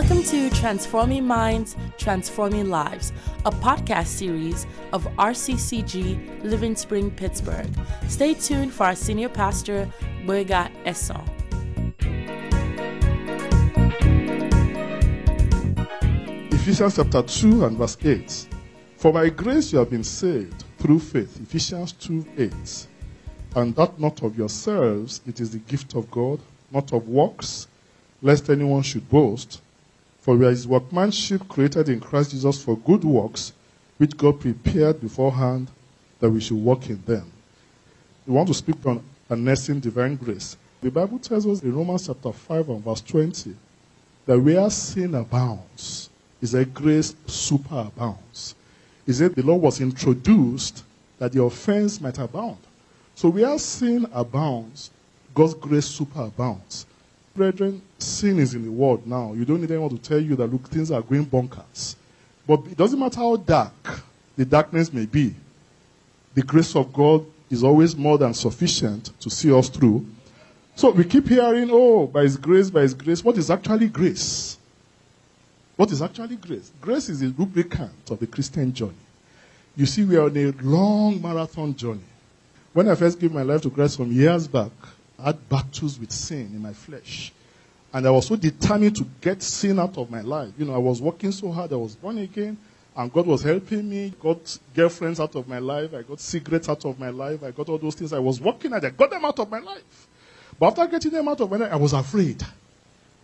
Welcome to Transforming Minds, Transforming Lives, a podcast series of RCCG Living Spring, Pittsburgh. Stay tuned for our senior pastor, Boyga Esson. Ephesians chapter 2 and verse 8. For by grace you have been saved through faith. Ephesians 2 8. And that not of yourselves, it is the gift of God, not of works, lest anyone should boast. For we are his workmanship created in Christ Jesus for good works, which God prepared beforehand that we should walk in them. We want to speak on harnessing divine grace. The Bible tells us in Romans chapter 5 and verse 20 that where sin abounds, is that grace superabounds. Is that the law was introduced that the offense might abound. So where sin abounds, God's grace superabounds. Brethren, sin is in the world now. You don't need anyone to tell you that look, things are going bonkers. But it doesn't matter how dark the darkness may be, the grace of God is always more than sufficient to see us through. So we keep hearing, oh, by His grace, by His grace. What is actually grace? What is actually grace? Grace is the lubricant of the Christian journey. You see, we are on a long marathon journey. When I first gave my life to Christ some years back, I had battles with sin in my flesh. And I was so determined to get sin out of my life. You know, I was working so hard, I was born again, and God was helping me. Got girlfriends out of my life, I got cigarettes out of my life, I got all those things I was working at, I got them out of my life. But after getting them out of my life, I was afraid.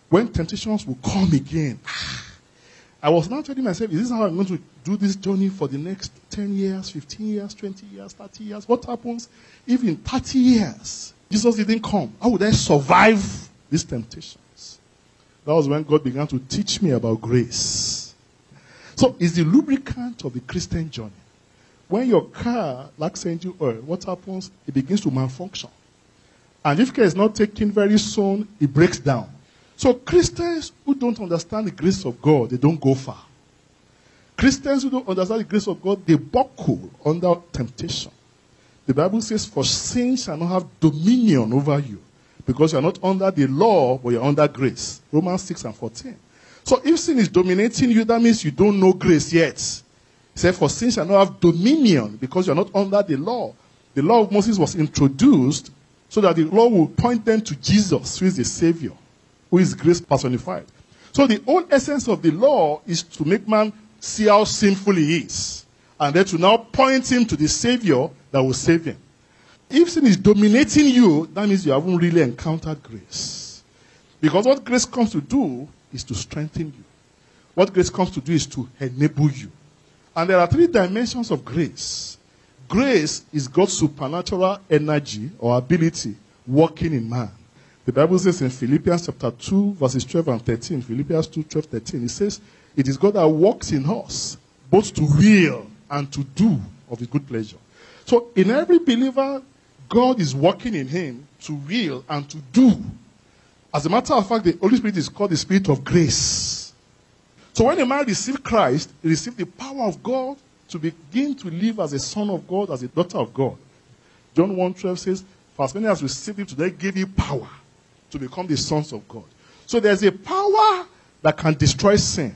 When temptations would come again, I was now telling myself, is this how I'm going to do this journey for the next 10 years, 15 years, 20 years, 30 years? What happens if in 30 years Jesus didn't come? How would I survive these temptations? That was when God began to teach me about grace. So it's the lubricant of the Christian journey. When your car lacks engine oil, what happens? It begins to malfunction. And if care is not taken very soon, it breaks down. So Christians who don't understand the grace of God, they don't go far. Christians who don't understand the grace of God, they buckle under temptation. The Bible says, For sin shall not have dominion over you, because you are not under the law, but you are under grace. Romans 6 and 14. So if sin is dominating you, that means you don't know grace yet. He said, For sin shall not have dominion, because you are not under the law. The law of Moses was introduced so that the law will point them to Jesus, who is the Savior who is grace personified. So the whole essence of the law is to make man see how sinful he is. And then to now point him to the Savior that will save him. If sin is dominating you, that means you haven't really encountered grace. Because what grace comes to do is to strengthen you. What grace comes to do is to enable you. And there are three dimensions of grace. Grace is God's supernatural energy or ability working in man. The Bible says in Philippians chapter 2, verses 12 and 13, Philippians 2, 12, 13, it says, It is God that works in us, both to will and to do of his good pleasure. So in every believer, God is working in him to will and to do. As a matter of fact, the Holy Spirit is called the Spirit of grace. So when a man receives Christ, he receives the power of God to begin to live as a son of God, as a daughter of God. John 1 12 says, For as many as received him today, gave you power to become the sons of God. So there's a power that can destroy sin.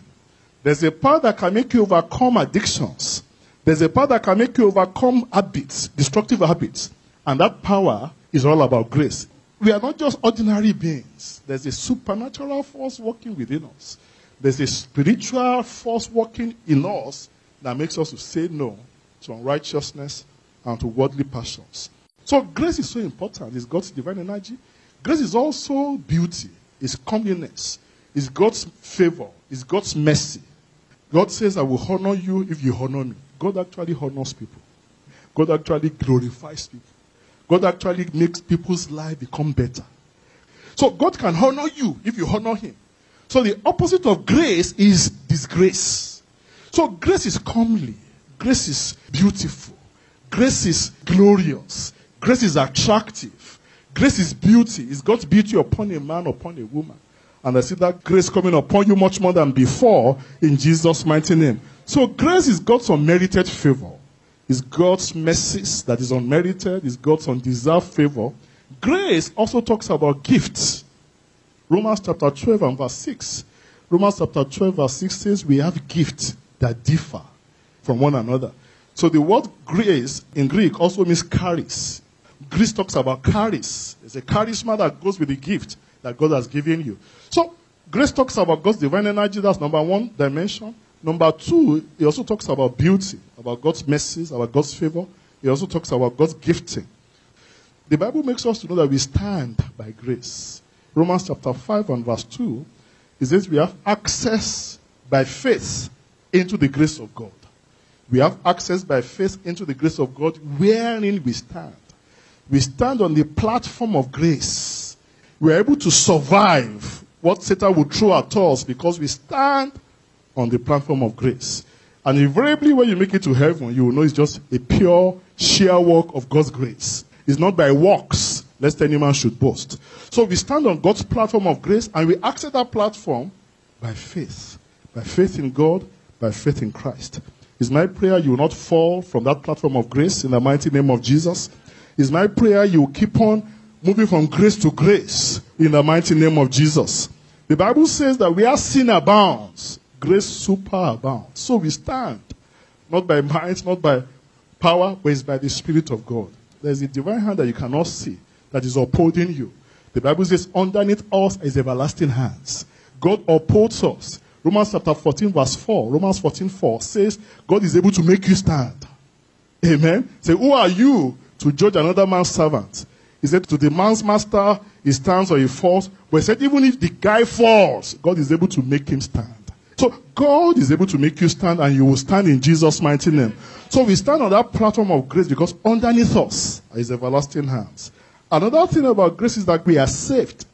There's a power that can make you overcome addictions. There's a power that can make you overcome habits, destructive habits. And that power is all about grace. We are not just ordinary beings. There's a supernatural force working within us. There's a spiritual force working in us that makes us to say no to unrighteousness and to worldly passions. So grace is so important. It's God's divine energy. Grace is also beauty, it's comeliness, it's God's favor, it's God's mercy. God says, I will honor you if you honor me. God actually honors people. God actually glorifies people. God actually makes people's life become better. So God can honor you if you honor him. So the opposite of grace is disgrace. So grace is comely. Grace is beautiful. Grace is glorious. Grace is attractive. Grace is beauty. It's God's beauty upon a man, upon a woman. And I see that grace coming upon you much more than before in Jesus' mighty name. So grace is God's unmerited favor. It's God's mercies that is unmerited. It's God's undeserved favor. Grace also talks about gifts. Romans chapter 12 and verse 6. Romans chapter 12, verse 6 says we have gifts that differ from one another. So the word grace in Greek also means charis. Greece talks about charis. It's a charisma that goes with the gift that God has given you. So grace talks about God's divine energy. That's number one dimension. Number two, he also talks about beauty, about God's mercies, about God's favor. He also talks about God's gifting. The Bible makes us to know that we stand by grace. Romans chapter 5 and verse 2, it says we have access by faith into the grace of God. We have access by faith into the grace of God wherein we stand. We stand on the platform of grace. We are able to survive what Satan will throw at us because we stand on the platform of grace. And invariably, when you make it to heaven, you will know it's just a pure, sheer work of God's grace. It's not by works, lest any man should boast. So we stand on God's platform of grace and we access that platform by faith. By faith in God, by faith in Christ. Is my prayer you will not fall from that platform of grace in the mighty name of Jesus. Is my prayer you will keep on moving from grace to grace in the mighty name of Jesus. The Bible says that we are sin abounds, grace superabounds. So we stand, not by might, not by power, but it's by the Spirit of God. There's a divine hand that you cannot see that is upholding you. The Bible says, underneath us is everlasting hands. God upholds us. Romans chapter 14, verse 4. Romans 14, 4 says, God is able to make you stand. Amen. Say, who are you to judge another man's servant? He said, to the man's master, he stands or he falls. But he said, even if the guy falls, God is able to make him stand. So God is able to make you stand and you will stand in Jesus' mighty name. So we stand on that platform of grace because underneath us is everlasting hands. Another thing about grace is that we are saved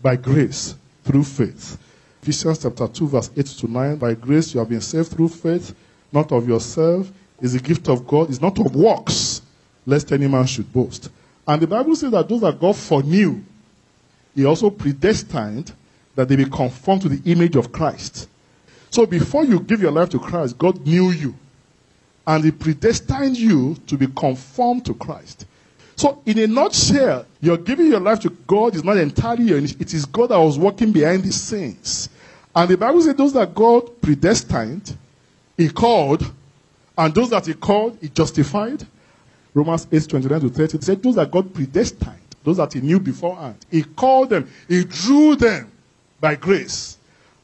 by grace through faith. Ephesians chapter 2 verse 8 to 9. By grace you have been saved through faith, not of yourself. Is a gift of God. It's not of works, lest any man should boast. And the Bible says that those that God foreknew, He also predestined that they be conformed to the image of Christ. So before you give your life to Christ, God knew you. And He predestined you to be conformed to Christ. So, in a nutshell, you're giving your life to God is not entirely your It is God that was working behind the scenes. And the Bible says those that God predestined, He called, and those that He called, He justified. Romans 8 29 to 30 said those that God predestined, those that He knew beforehand, He called them, He drew them by grace.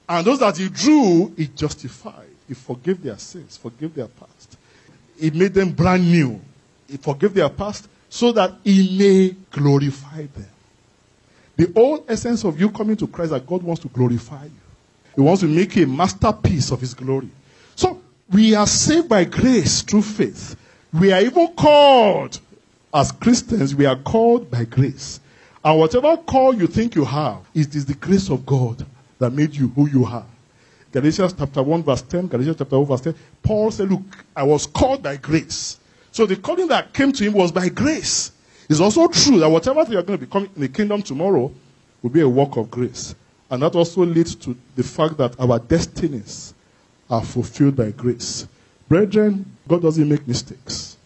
And those that he drew, he justified. He forgave their sins, forgave their past. He made them brand new. He forgave their past so that he may glorify them. The whole essence of you coming to Christ that God wants to glorify you. He wants to make you a masterpiece of his glory. So we are saved by grace through faith. We are even called as Christians, we are called by grace. And whatever call you think you have, it is the grace of God that made you who you are. Galatians chapter 1 verse 10, Galatians chapter 1 verse 10, Paul said, look, I was called by grace. So the calling that came to him was by grace. It's also true that whatever you are going to become in the kingdom tomorrow will be a work of grace. And that also leads to the fact that our destinies are fulfilled by grace. Brethren, God doesn't make mistakes.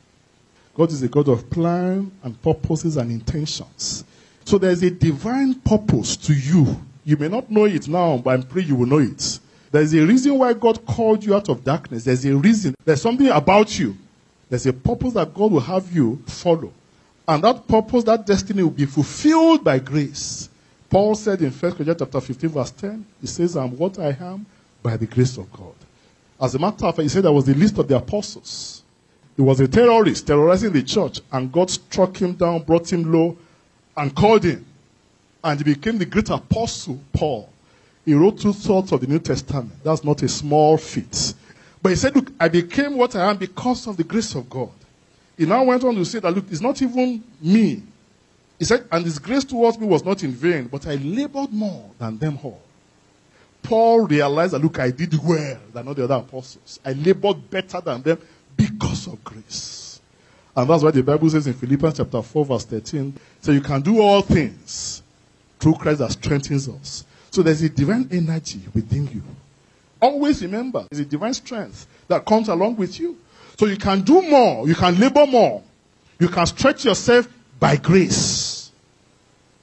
God is a God of plan and purposes and intentions. So there's a divine purpose to you. You may not know it now, but I'm you will know it. There's a reason why God called you out of darkness. There's a reason. There's something about you. There's a purpose that God will have you follow. And that purpose, that destiny will be fulfilled by grace. Paul said in 1 Corinthians chapter 15, verse 10, he says, I'm what I am by the grace of God. As a matter of fact, he said that was the list of the apostles. He was a terrorist, terrorizing the church, and God struck him down, brought him low, and called him. And he became the great apostle, Paul. He wrote two thirds of the New Testament. That's not a small feat. But he said, Look, I became what I am because of the grace of God. He now went on to say that, Look, it's not even me. He said, And his grace towards me was not in vain, but I labored more than them all. Paul realized that, Look, I did well than all the other apostles. I labored better than them because of grace. And that's why the Bible says in Philippians chapter 4, verse 13, so you can do all things through Christ that strengthens us. So there's a divine energy within you. Always remember, there's a divine strength that comes along with you. So you can do more, you can labor more, you can stretch yourself by grace.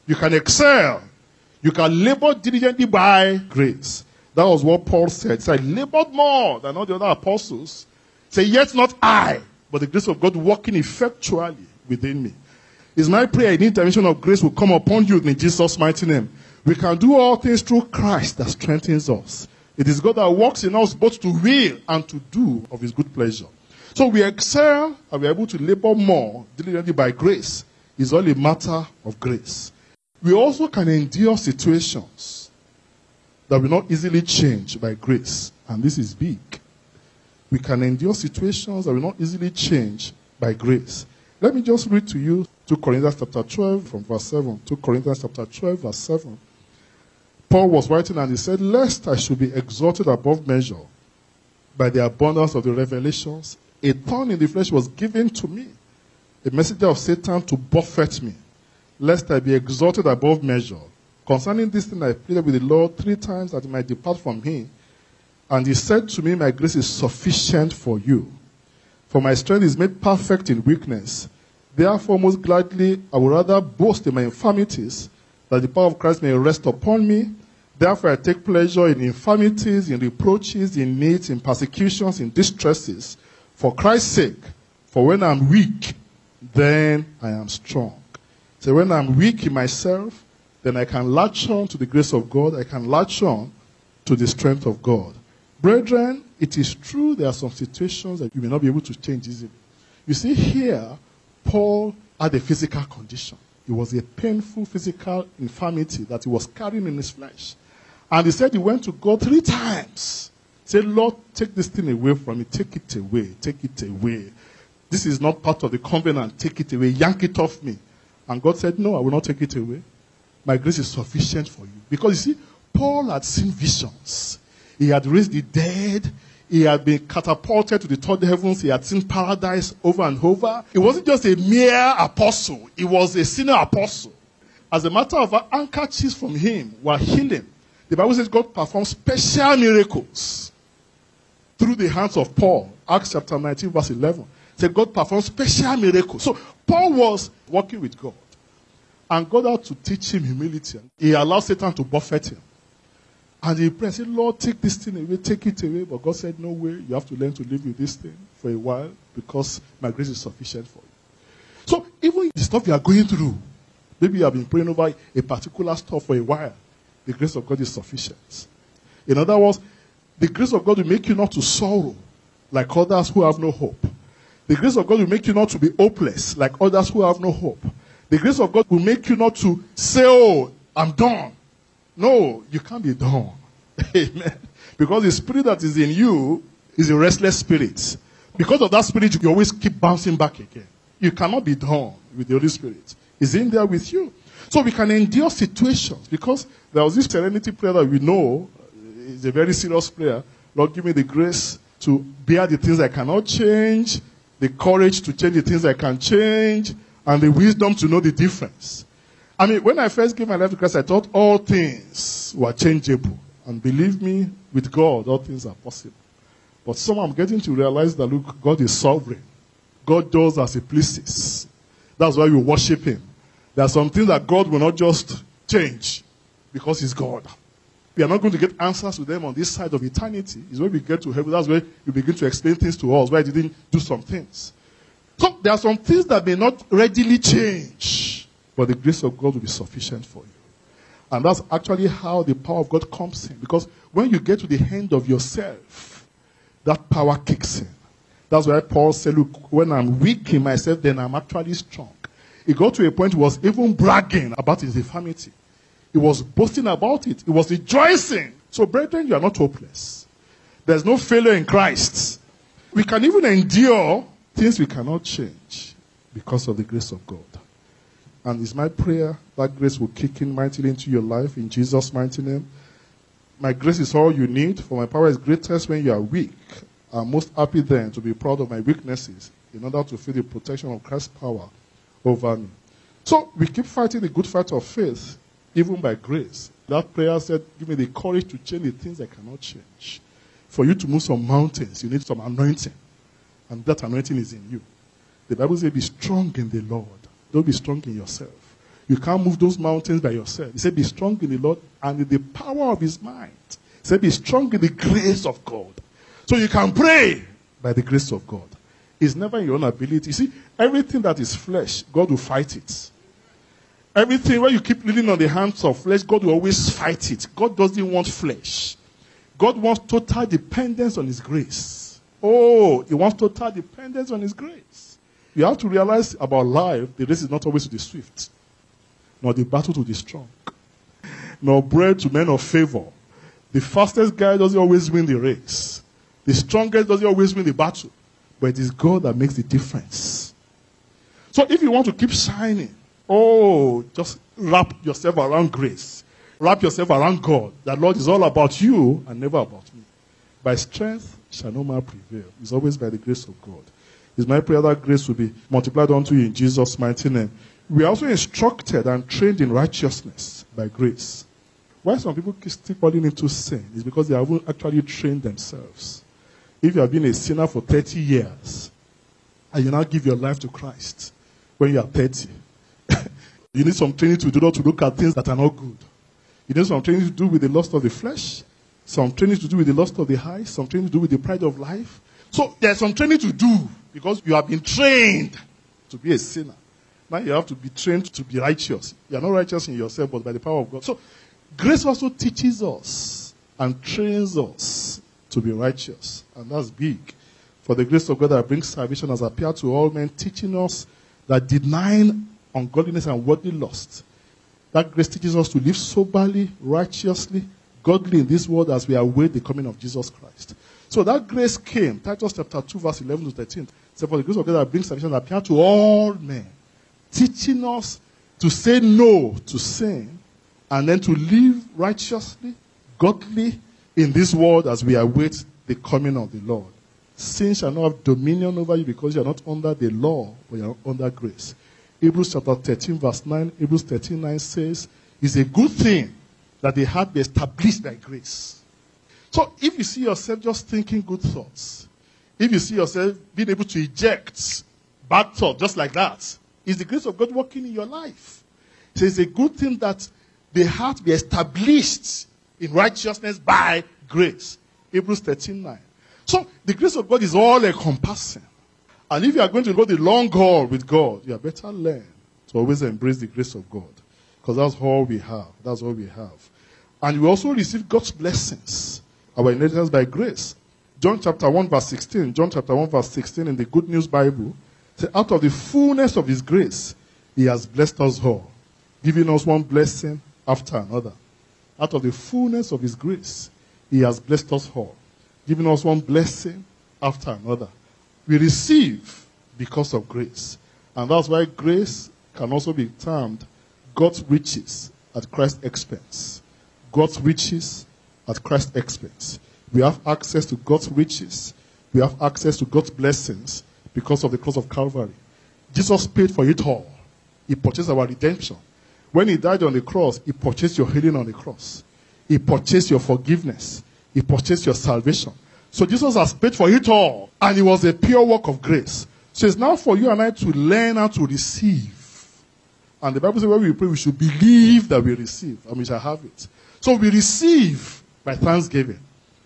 You can excel, You can labor diligently by grace. That was what Paul said. He said, labored more than all the other apostles. Say, yet not I, but the grace of God working effectually within me. It's my prayer, the intervention of grace will come upon you in Jesus' mighty name. We can do all things through Christ that strengthens us. It is God that works in us both to will and to do of his good pleasure. So we excel and we're able to labor more diligently by grace. It's all a matter of grace. We also can endure situations that will not easily change by grace. And this is big. We can endure situations that will not easily change by grace. Let me just read to you 2 Corinthians chapter 12 from verse 7. 2 Corinthians chapter 12 verse 7. Paul was writing and he said, Lest I should be exalted above measure by the abundance of the revelations, a thorn in the flesh was given to me, a messenger of Satan to buffet me, lest I be exalted above measure. Concerning this thing, I pleaded with the Lord three times that he might depart from him. And he said to me, My grace is sufficient for you. For my strength is made perfect in weakness. Therefore, most gladly, I would rather boast in my infirmities, that the power of Christ may rest upon me. Therefore, I take pleasure in infirmities, in reproaches, in needs, in persecutions, in distresses, for Christ's sake. For when I'm weak, then I am strong. So when I'm weak in myself, then I can latch on to the grace of God. I can latch on to the strength of God. Brethren, it is true there are some situations that you may not be able to change easily. You see, here, Paul had a physical condition. It was a painful physical infirmity that he was carrying in his flesh. And he said he went to God three times. Said, Lord, take this thing away from me. Take it away. Take it away. This is not part of the covenant. Take it away. Yank it off me. And God said, No, I will not take it away. My grace is sufficient for you. Because you see, Paul had seen visions. He had raised the dead. He had been catapulted to the third heavens. He had seen paradise over and over. He wasn't just a mere apostle. He was a senior apostle. As a matter of fact, handkerchiefs from him were healing. The Bible says God performed special miracles through the hands of Paul. Acts chapter 19 verse 11. Say God performed special miracles. So Paul was working with God. And God had to teach him humility. He allowed Satan to buffet him. And he prayed, said, Lord, take this thing away, take it away. But God said, No way, you have to learn to live with this thing for a while because my grace is sufficient for you. So even the stuff you are going through, maybe you have been praying over a particular stuff for a while, the grace of God is sufficient. In other words, the grace of God will make you not to sorrow like others who have no hope. The grace of God will make you not to be hopeless like others who have no hope. The grace of God will make you not to say, Oh, I'm done. No, you can't be done. Amen. Because the spirit that is in you is a restless spirit. Because of that spirit, you always keep bouncing back again. You cannot be done with the Holy Spirit. He's in there with you. So we can endure situations because there was this serenity prayer that we know uh, is a very serious prayer. Lord, give me the grace to bear the things I cannot change, the courage to change the things I can change, and the wisdom to know the difference. I mean, when I first gave my life to Christ, I thought all things were changeable. And believe me, with God, all things are possible. But somehow I'm getting to realize that, look, God is sovereign. God does as He pleases. That's why we worship Him. There are some things that God will not just change because He's God. We are not going to get answers to them on this side of eternity. It's when we get to heaven, that's where you begin to explain things to us, why didn't do some things. So there are some things that may not readily change. But the grace of God will be sufficient for you. And that's actually how the power of God comes in. Because when you get to the end of yourself, that power kicks in. That's why Paul said, Look, when I'm weak in myself, then I'm actually strong. He got to a point he was even bragging about his infirmity. He was boasting about it. He was rejoicing. So, brethren, you are not hopeless. There's no failure in Christ. We can even endure things we cannot change because of the grace of God. And it's my prayer that grace will kick in mightily into your life in Jesus' mighty name. My grace is all you need, for my power is greatest when you are weak. I'm most happy then to be proud of my weaknesses in order to feel the protection of Christ's power over me. So we keep fighting the good fight of faith, even by grace. That prayer said, Give me the courage to change the things I cannot change. For you to move some mountains, you need some anointing. And that anointing is in you. The Bible says, Be strong in the Lord. Don't be strong in yourself. You can't move those mountains by yourself. He said, Be strong in the Lord and in the power of his might. He said, Be strong in the grace of God. So you can pray by the grace of God. It's never your own ability. You see, everything that is flesh, God will fight it. Everything where you keep leaning on the hands of flesh, God will always fight it. God doesn't want flesh. God wants total dependence on His grace. Oh, He wants total dependence on His grace. You have to realize about life, the race is not always to the swift, nor the battle to the strong, nor bread to men of favor. The fastest guy doesn't always win the race. The strongest doesn't always win the battle. But it is God that makes the difference. So if you want to keep shining, oh, just wrap yourself around grace. Wrap yourself around God. That Lord is all about you and never about me. By strength shall no man prevail. It's always by the grace of God. It's my prayer that grace will be multiplied unto you in Jesus' mighty name. We are also instructed and trained in righteousness by grace. Why some people keep falling into sin is because they haven't actually trained themselves. If you have been a sinner for 30 years and you now give your life to Christ when you are 30, you need some training to do not to look at things that are not good. You need some training to do with the lust of the flesh, some training to do with the lust of the eyes, some training to do with the pride of life. So there's some training to do because you have been trained to be a sinner. Now you have to be trained to be righteous. You are not righteous in yourself, but by the power of God. So grace also teaches us and trains us to be righteous. And that's big. For the grace of God that brings salvation has appeared to all men, teaching us that denying ungodliness and worldly lust, that grace teaches us to live soberly, righteously, godly in this world as we await the coming of Jesus Christ. So that grace came, Titus chapter 2, verse 11 to 13. So for the grace of God that brings salvation appeared to all men, teaching us to say no to sin and then to live righteously, godly, in this world as we await the coming of the Lord. Sin shall not have dominion over you because you are not under the law, but you are under grace. Hebrews chapter 13, verse 9, Hebrews 13, 9 says, It's a good thing that the heart be established by grace. So if you see yourself just thinking good thoughts, if you see yourself being able to eject bad thought just like that, is the grace of God working in your life. So it's a good thing that the heart be established in righteousness by grace. Hebrews 13 9. So the grace of God is all encompassing. And if you are going to go the long haul with God, you are better learn to always embrace the grace of God. Because that's all we have. That's all we have. And we also receive God's blessings, our inheritance by grace. John chapter 1 verse 16. John chapter 1 verse 16 in the Good News Bible. Say, out of the fullness of his grace, he has blessed us all, giving us one blessing after another out of the fullness of His grace, He has blessed us all, giving us one blessing after another. We receive because of grace. And that's why grace can also be termed God's riches at Christ's expense. God's riches at Christ's expense. We have access to God's riches. We have access to God's blessings because of the cross of Calvary. Jesus paid for it all. He purchased our redemption. When he died on the cross, he purchased your healing on the cross. He purchased your forgiveness. He purchased your salvation. So Jesus has paid for it all. And it was a pure work of grace. So it's now for you and I to learn how to receive. And the Bible says when we pray, we should believe that we receive and we shall have it. So we receive by thanksgiving.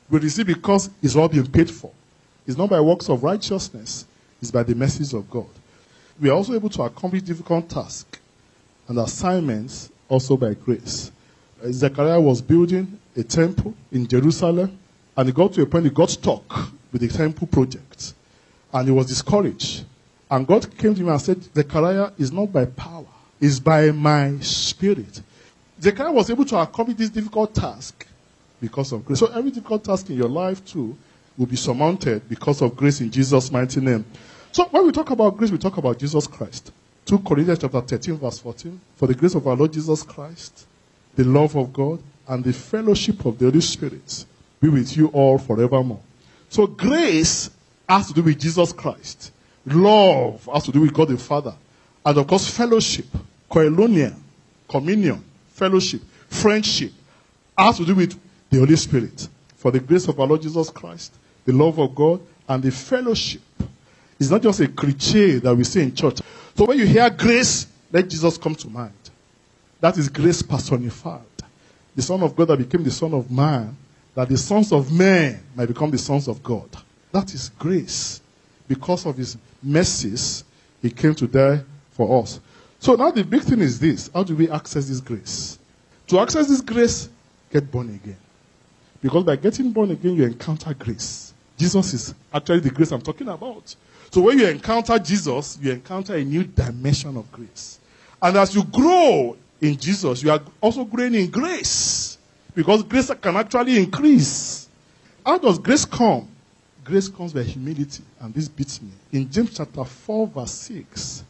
We receive because it's all been paid for. It's not by works of righteousness, it's by the mercies of God. We are also able to accomplish difficult tasks and assignments also by grace. Uh, Zechariah was building a temple in Jerusalem, and he got to a point he got stuck with the temple project, and he was discouraged. And God came to him and said, Zechariah is not by power, it's by my spirit. Zechariah was able to accomplish this difficult task because of grace. So every difficult task in your life too will be surmounted because of grace in Jesus' mighty name. So when we talk about grace, we talk about Jesus Christ. 2 Corinthians chapter 13, verse 14. For the grace of our Lord Jesus Christ, the love of God, and the fellowship of the Holy Spirit be with you all forevermore. So grace has to do with Jesus Christ. Love has to do with God the Father. And of course, fellowship, koinonia, communion, fellowship, friendship has to do with the Holy Spirit. For the grace of our Lord Jesus Christ, the love of God, and the fellowship. It's not just a cliche that we say in church. So when you hear grace, let Jesus come to mind. That is grace personified. The Son of God that became the Son of Man, that the sons of men might become the sons of God. That is grace. Because of his mercies, he came to die for us. So now the big thing is this how do we access this grace? To access this grace, get born again. Because by getting born again, you encounter grace. Jesus is actually the grace I'm talking about. So when you encounter Jesus, you encounter a new dimension of grace. And as you grow in Jesus, you are also growing in grace. Because grace can actually increase. How does grace come? Grace comes by humility. And this beats me. In James chapter 4, verse 6,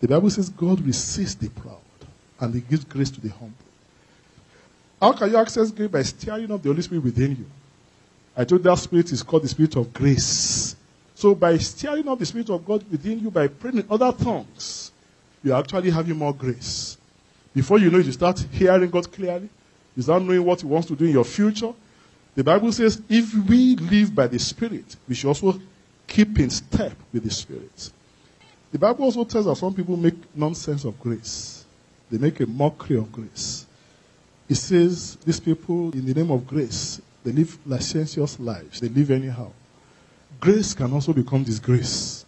the Bible says God resists the proud and he gives grace to the humble. How can you access grace? By stirring up the Holy Spirit within you. I told that spirit is called the spirit of grace. So by stirring up the spirit of God within you, by praying in other tongues, you are actually having more grace. Before you know it, you start hearing God clearly. You start knowing what He wants to do in your future. The Bible says, if we live by the Spirit, we should also keep in step with the Spirit. The Bible also tells us some people make nonsense of grace. They make a mockery of grace. It says these people, in the name of grace, they live licentious lives. They live anyhow. Grace can also become disgrace.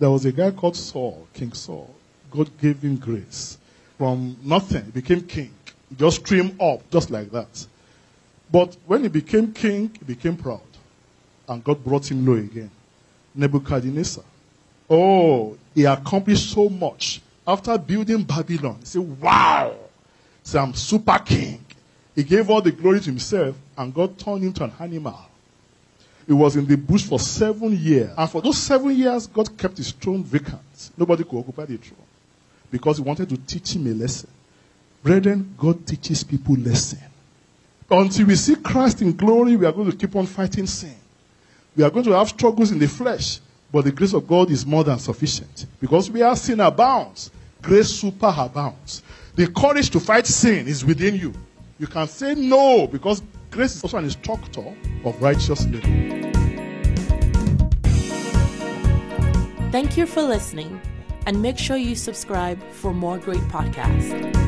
There was a guy called Saul, King Saul. God gave him grace. From nothing, he became king. He just streamed up, just like that. But when he became king, he became proud. And God brought him low again. Nebuchadnezzar. Oh, he accomplished so much. After building Babylon, he said, Wow, some super king. He gave all the glory to himself, and God turned him to an animal. He was in the bush for seven years. And for those seven years, God kept his throne vacant. Nobody could occupy the throne. Because he wanted to teach him a lesson. Brethren, God teaches people lesson. Until we see Christ in glory, we are going to keep on fighting sin. We are going to have struggles in the flesh, but the grace of God is more than sufficient. Because we are sin abounds, grace super abounds. The courage to fight sin is within you. You can say no because grace is also an instructor of righteousness. Thank you for listening, and make sure you subscribe for more great podcasts.